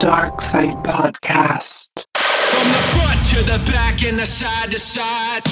Dark Side Podcast. From the front to the back and the side to side.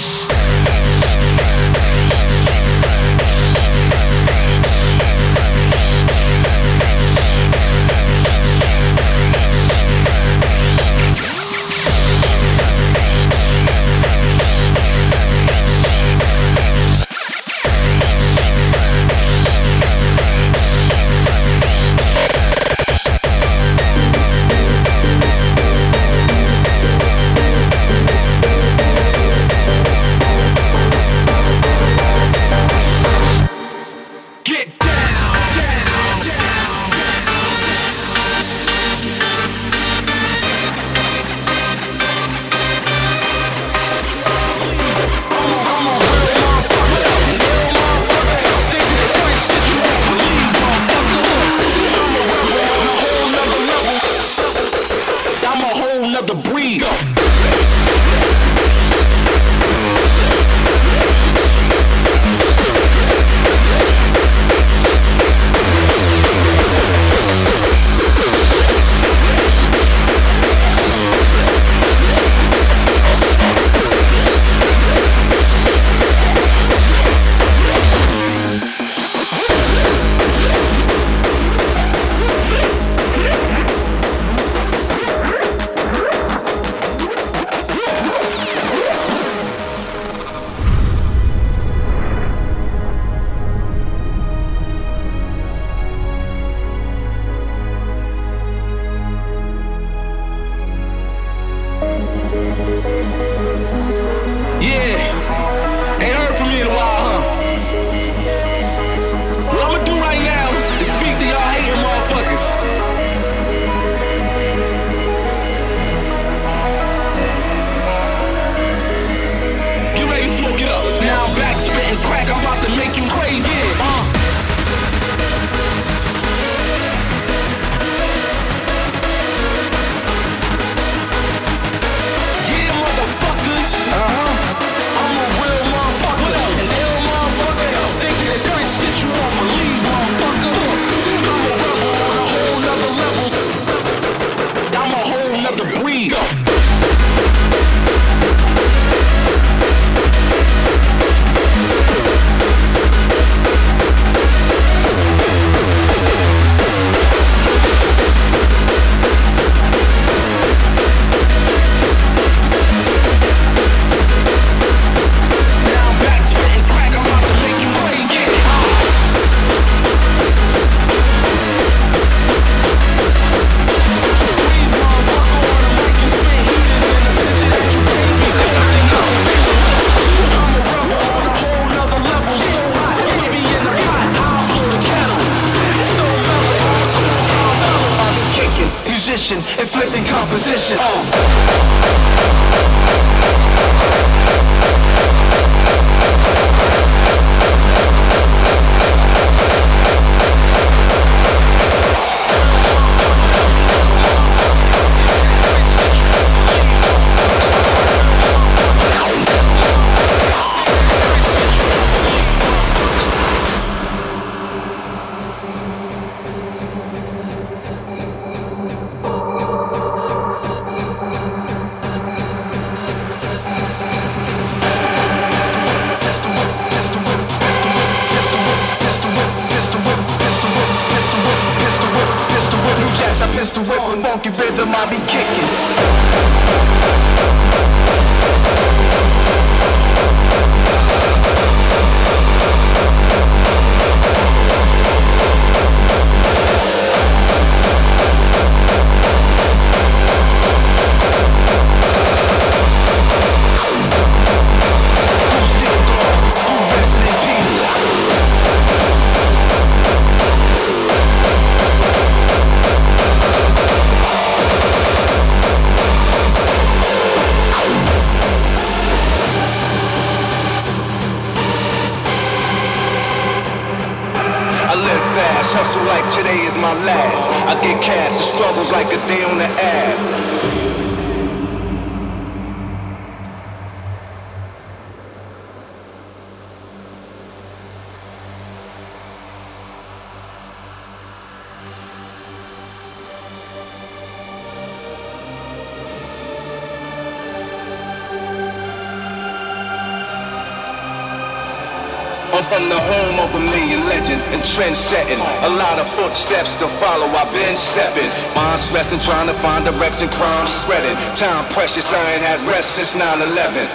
Trend setting. A lot of footsteps to follow, I've been stepping. Mind stressing, trying to find direction, crime spreading. Time precious, I ain't had rest since 9 11.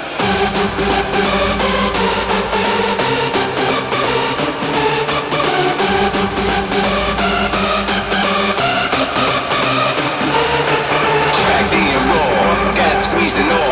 squeezing off.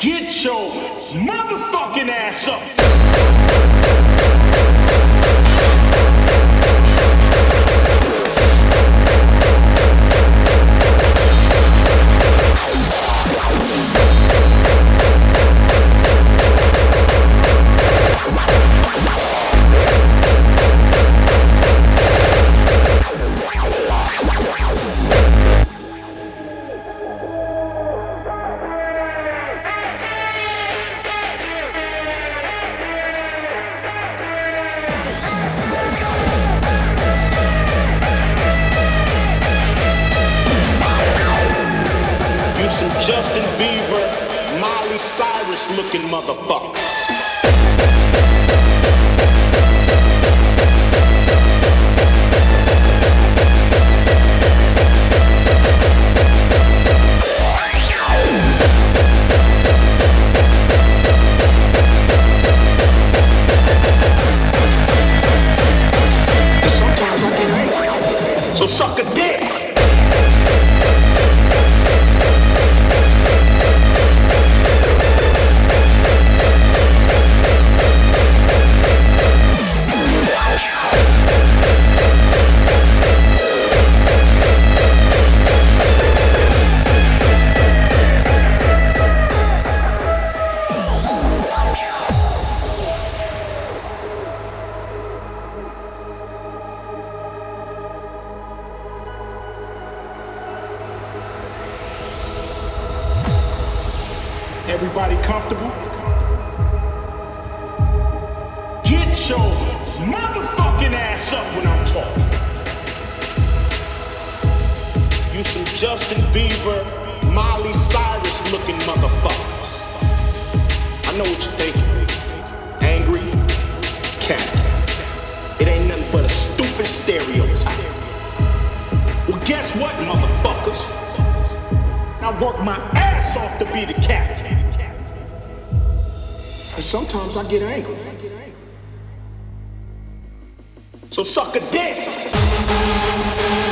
Get your motherfucking ass up! up when I'm talking. You some Justin Bieber, Miley Cyrus looking motherfuckers. I know what you're thinking. Angry, cat. It ain't nothing but a stupid stereotype. Well, guess what, motherfuckers? I work my ass off to be the captain. And sometimes I get angry. So suck a dick.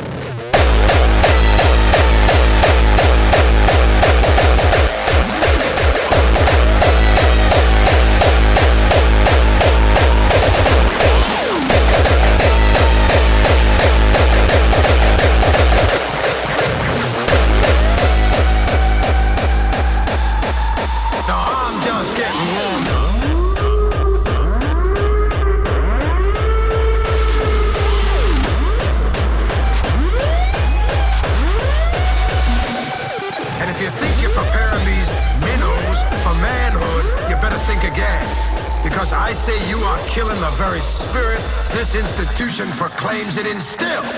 Constitution proclaims it instills.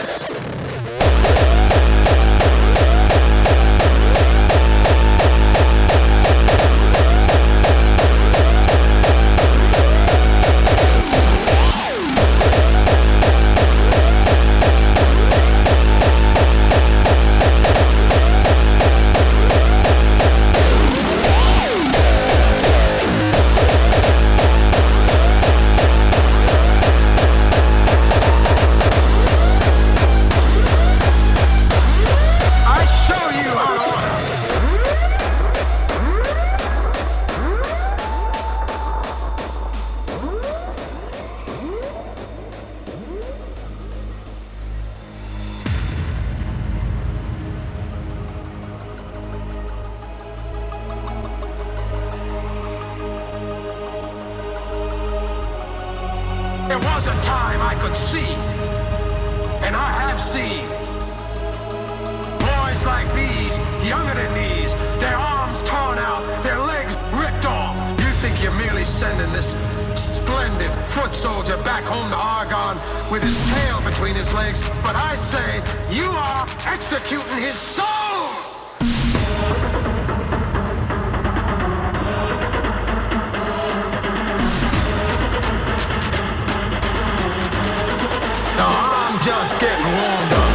say you are executing his soul! Now I'm just getting warmed up.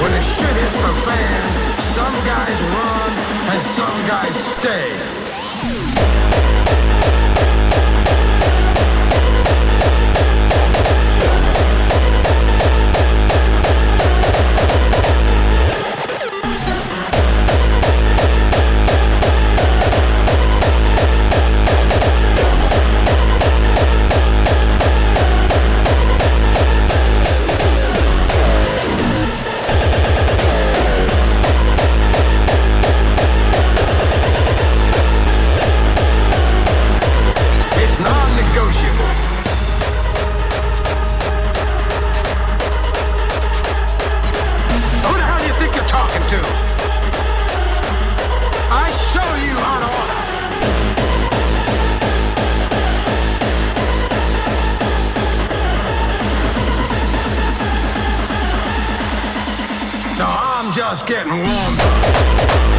When the shit hits the fan, some guys run and some guys stay. just getting warmed up.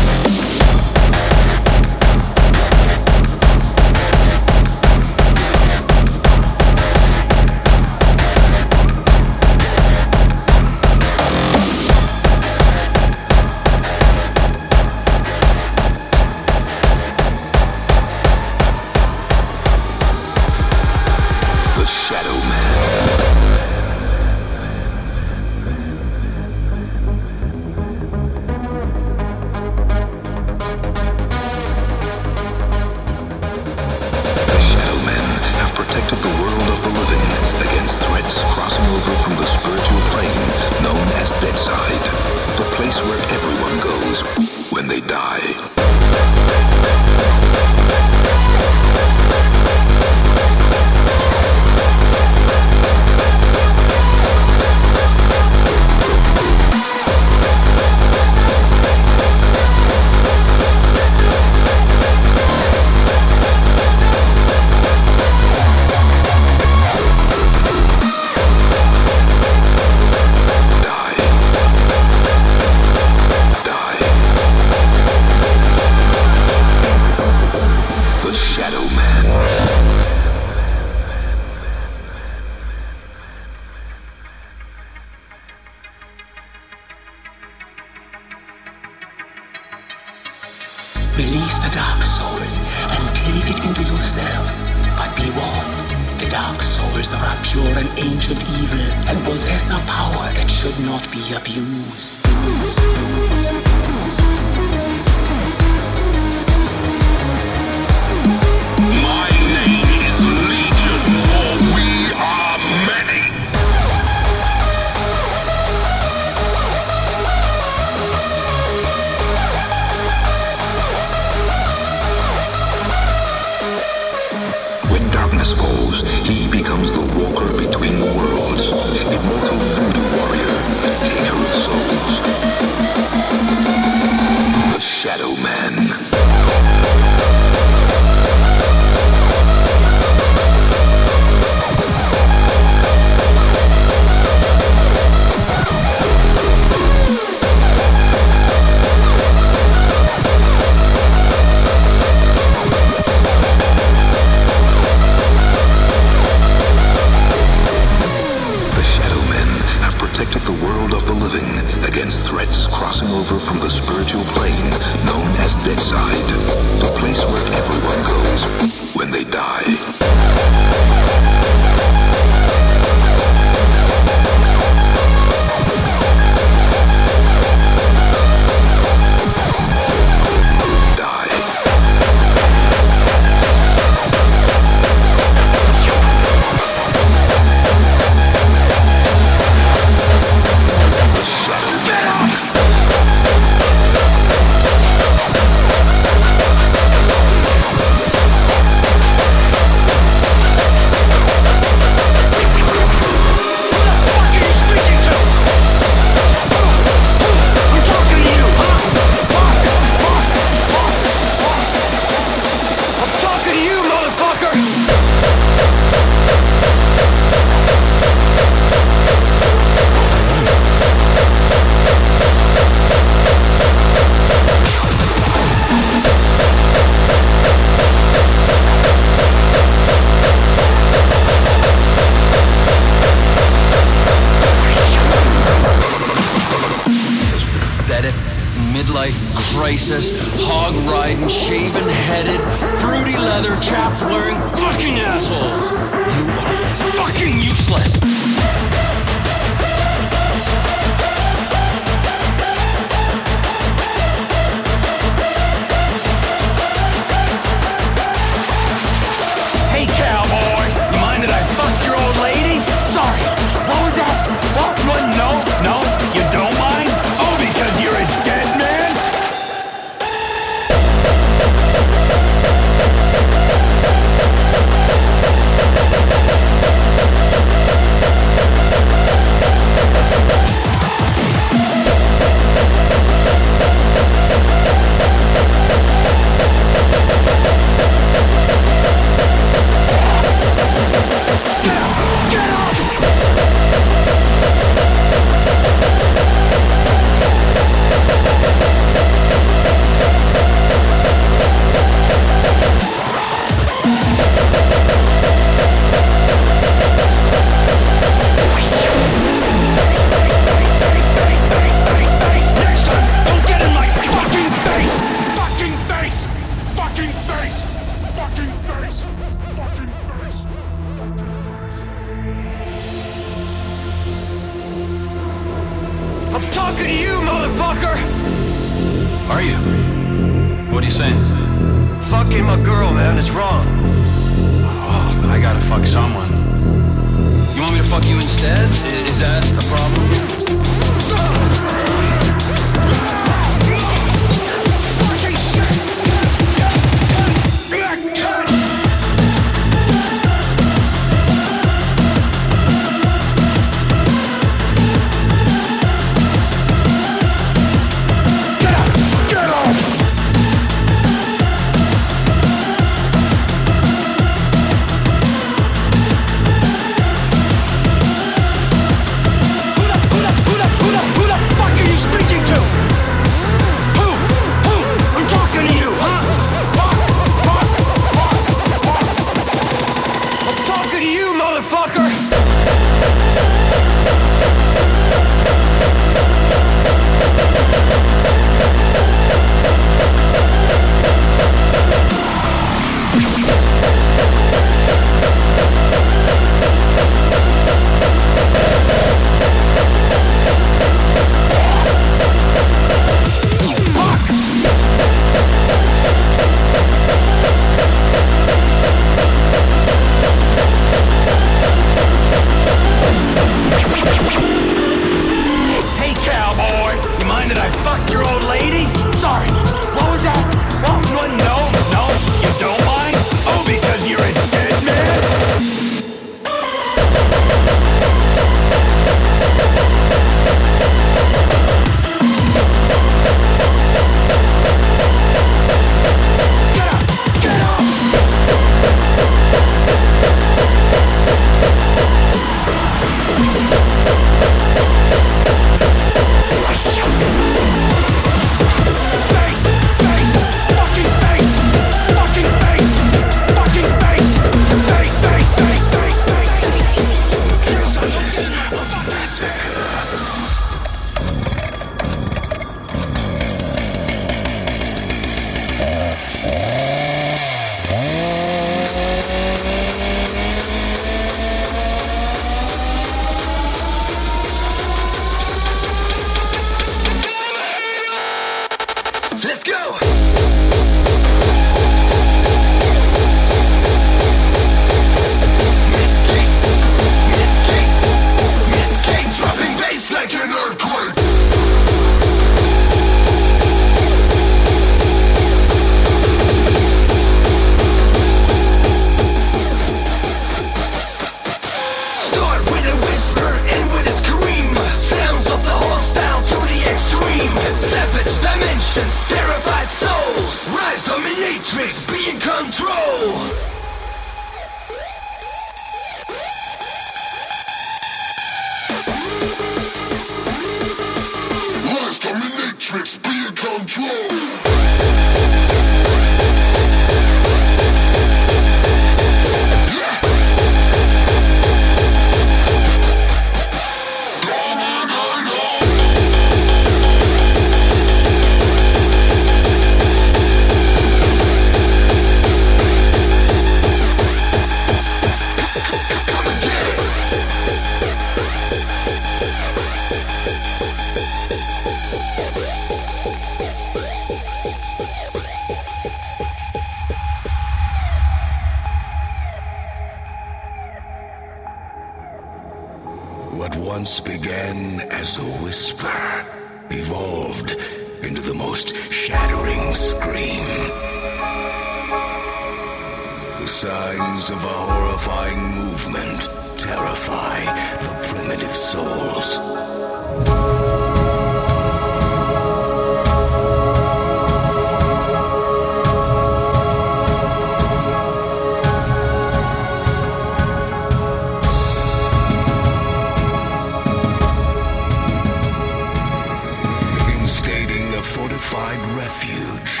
Refuge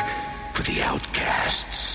for the outcasts.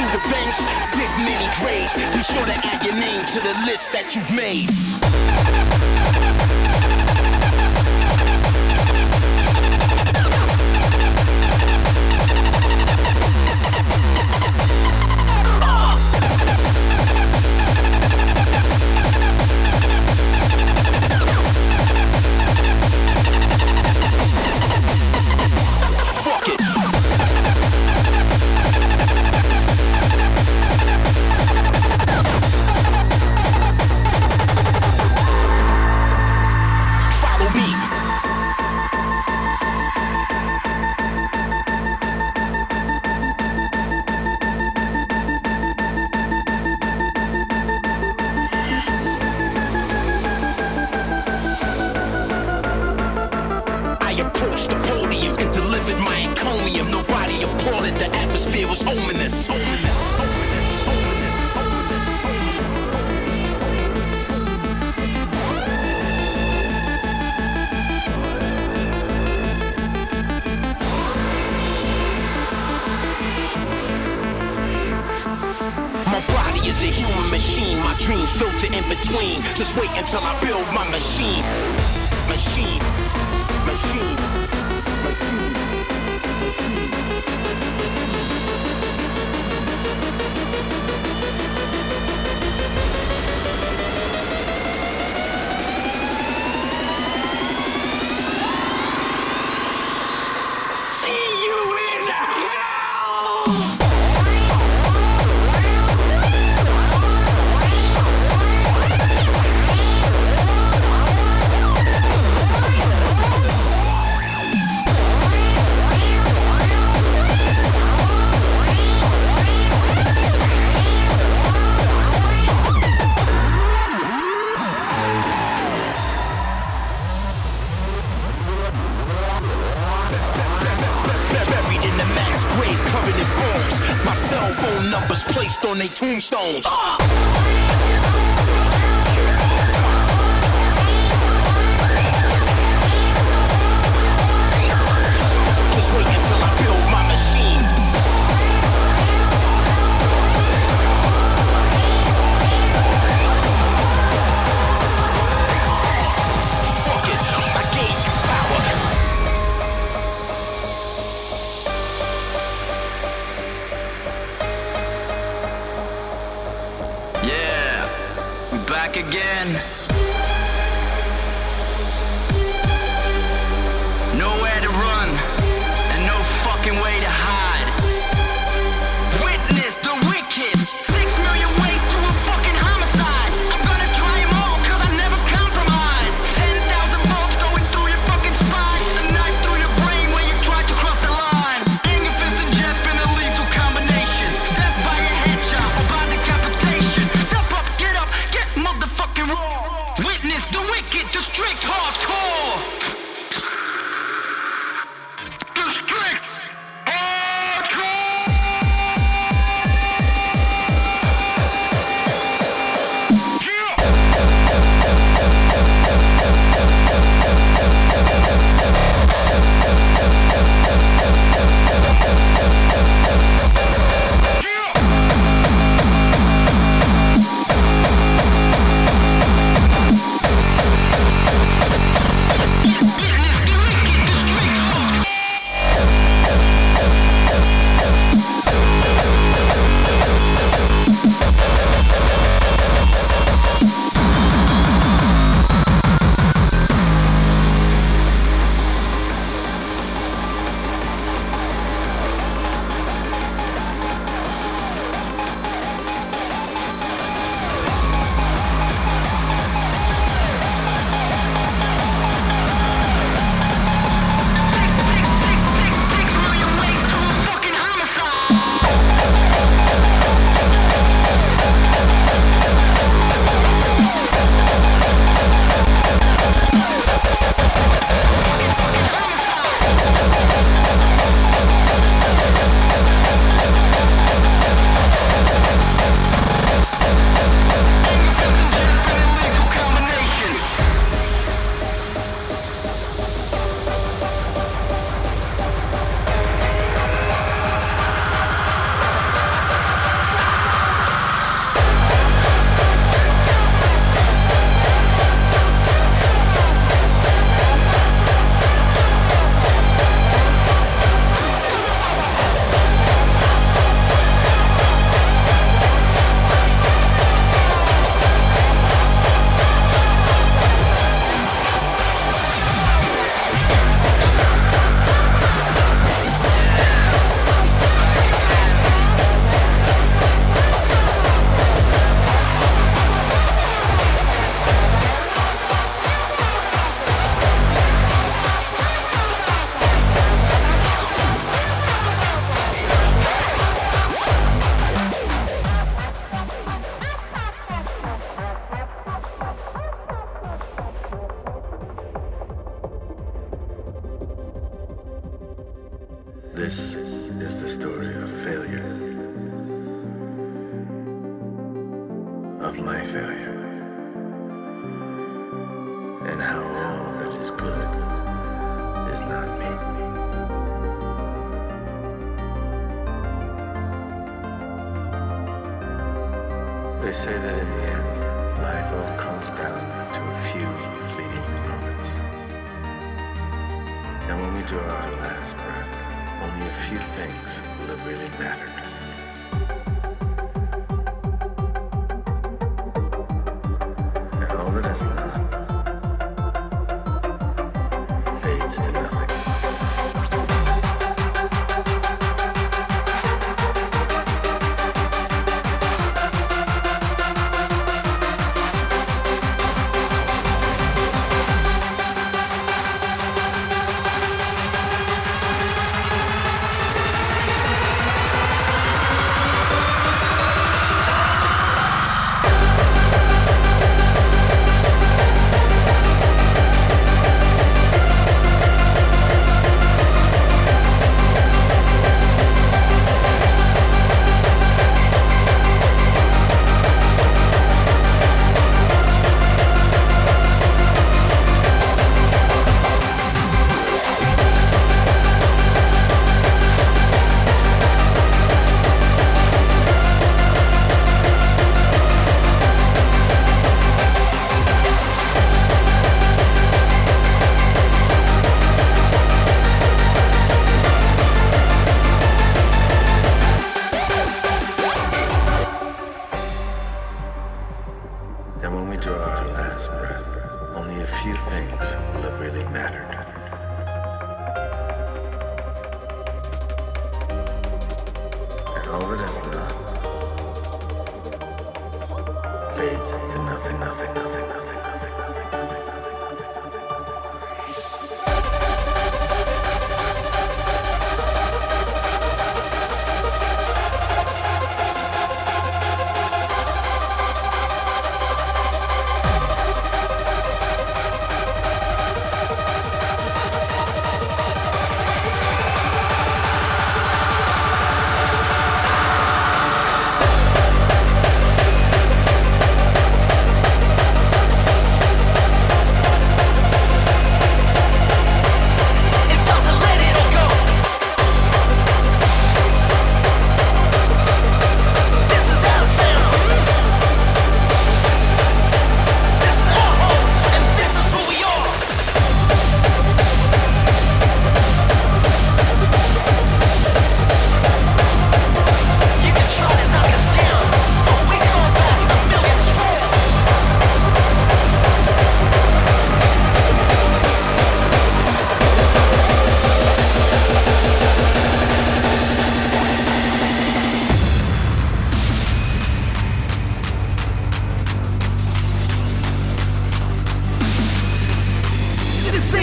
seen revenge, dig many graves. Be sure to add your name to the list that you've made.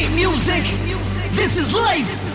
Music. This is life.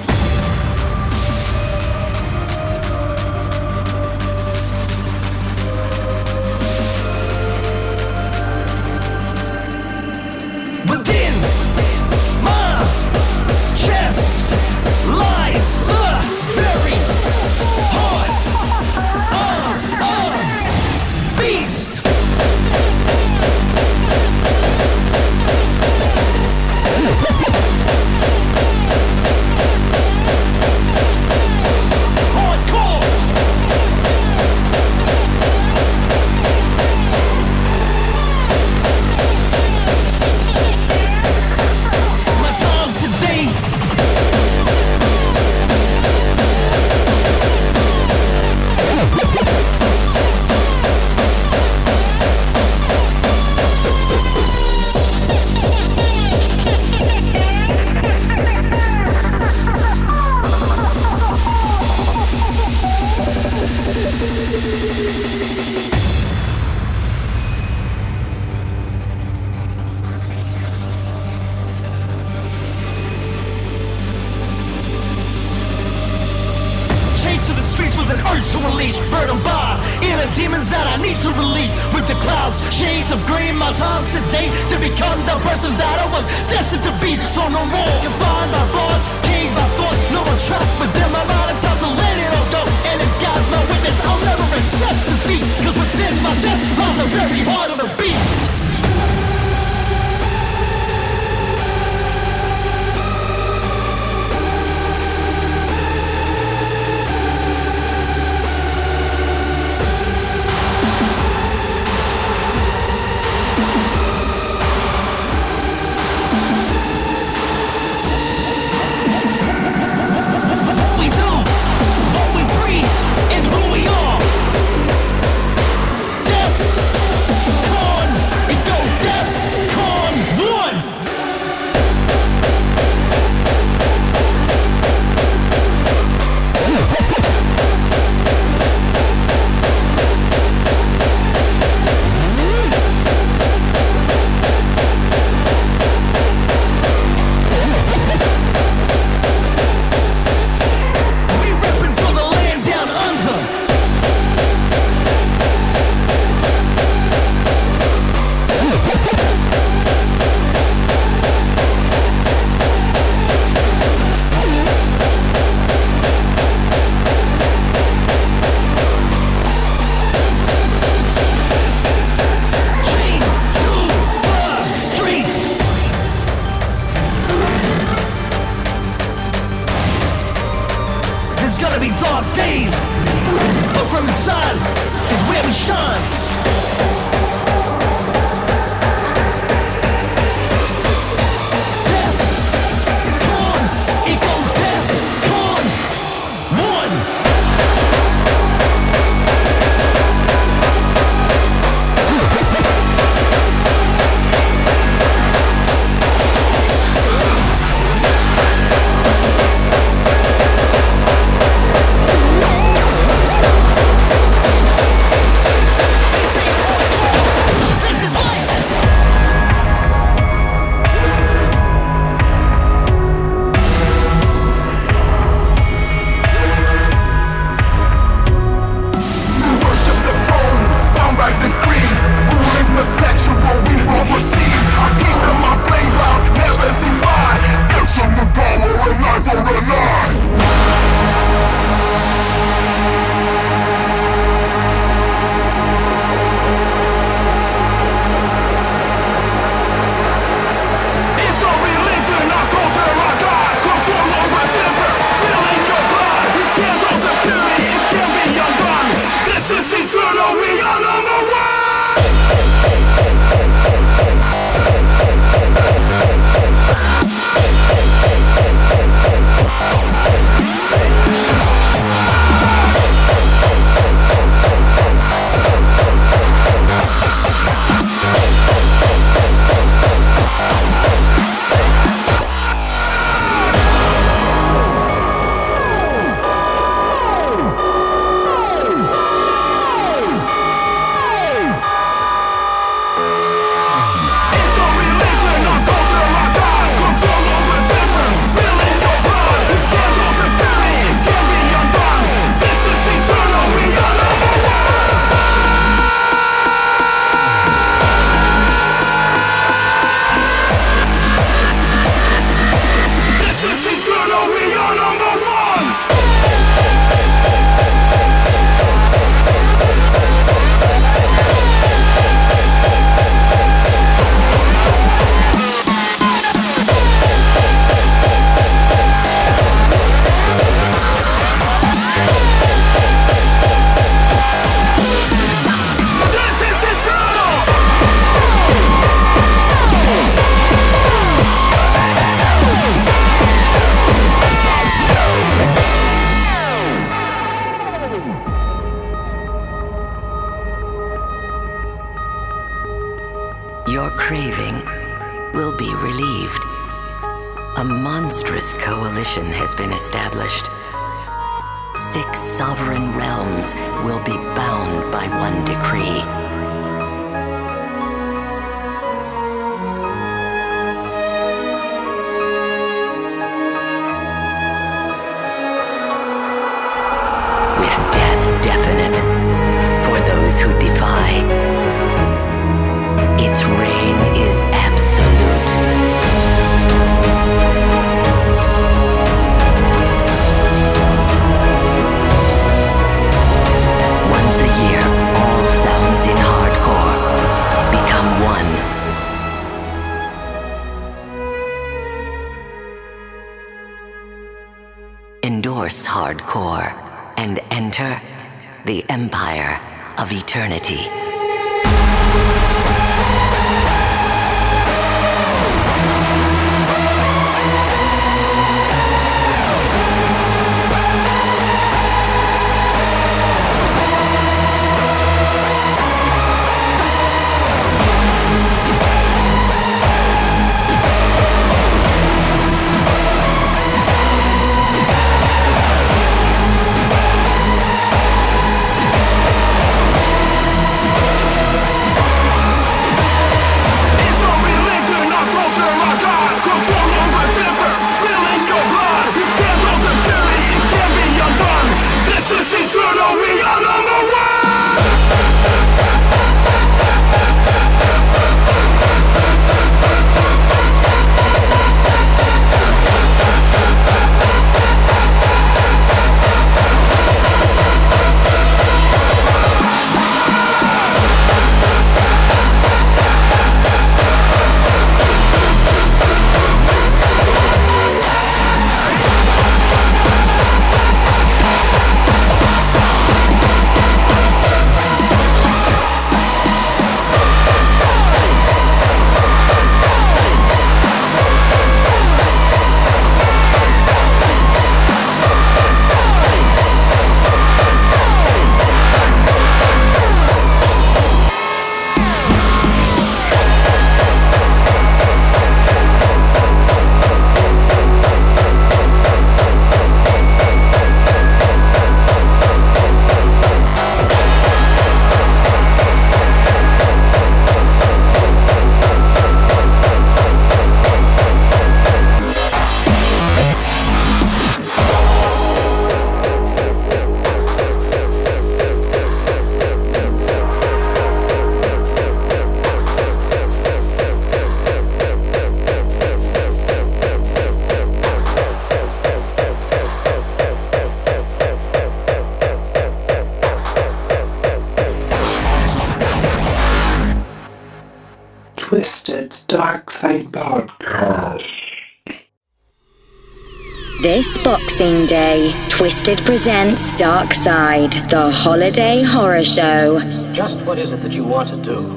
Boxing Day, Twisted presents Dark Side, the holiday horror show. Just what is it that you want to do?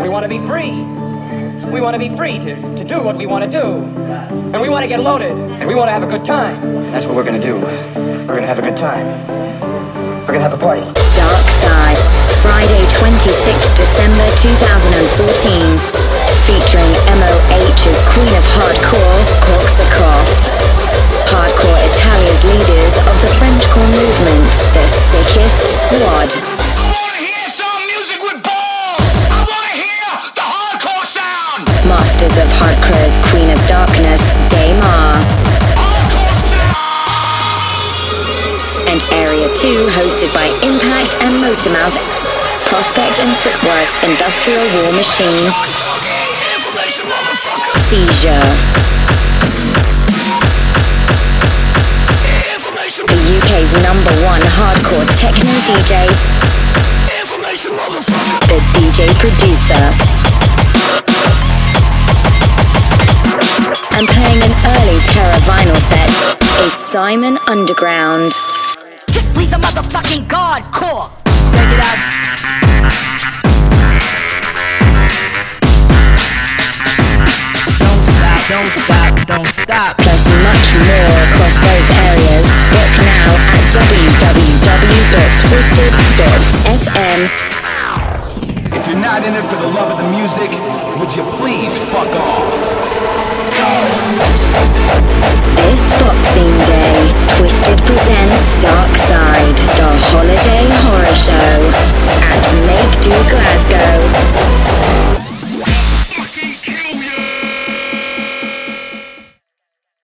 we want to be free. We want to be free to, to do what we want to do. And we want to get loaded. And we want to have a good time. That's what we're going to do. We're going to have a good time. We're going to have a party. Dark Side, Friday 26th December 2014. Featuring MOH's Queen of Hardcore, Korsakov. Hardcore Italia's leaders of the Frenchcore movement, the sickest squad. I want to hear some music with balls! I wanna hear the hardcore sound! Masters of Hardcore's Queen of Darkness, Day-Mar. And Area 2 hosted by Impact and Motormouth. Prospect and Footwork's Industrial War Machine. Seizure. The UK's number one hardcore techno DJ. The DJ producer. And playing an early Terror vinyl set is Simon Underground. Just please the motherfucking God, core. Take it out. Don't stop, don't stop, don't stop. Plus much more across both areas now at www.twisted.fm. If you're not in it for the love of the music, would you please fuck off? This Boxing Day, Twisted presents Dark Side, the holiday horror show at Make Do Glasgow.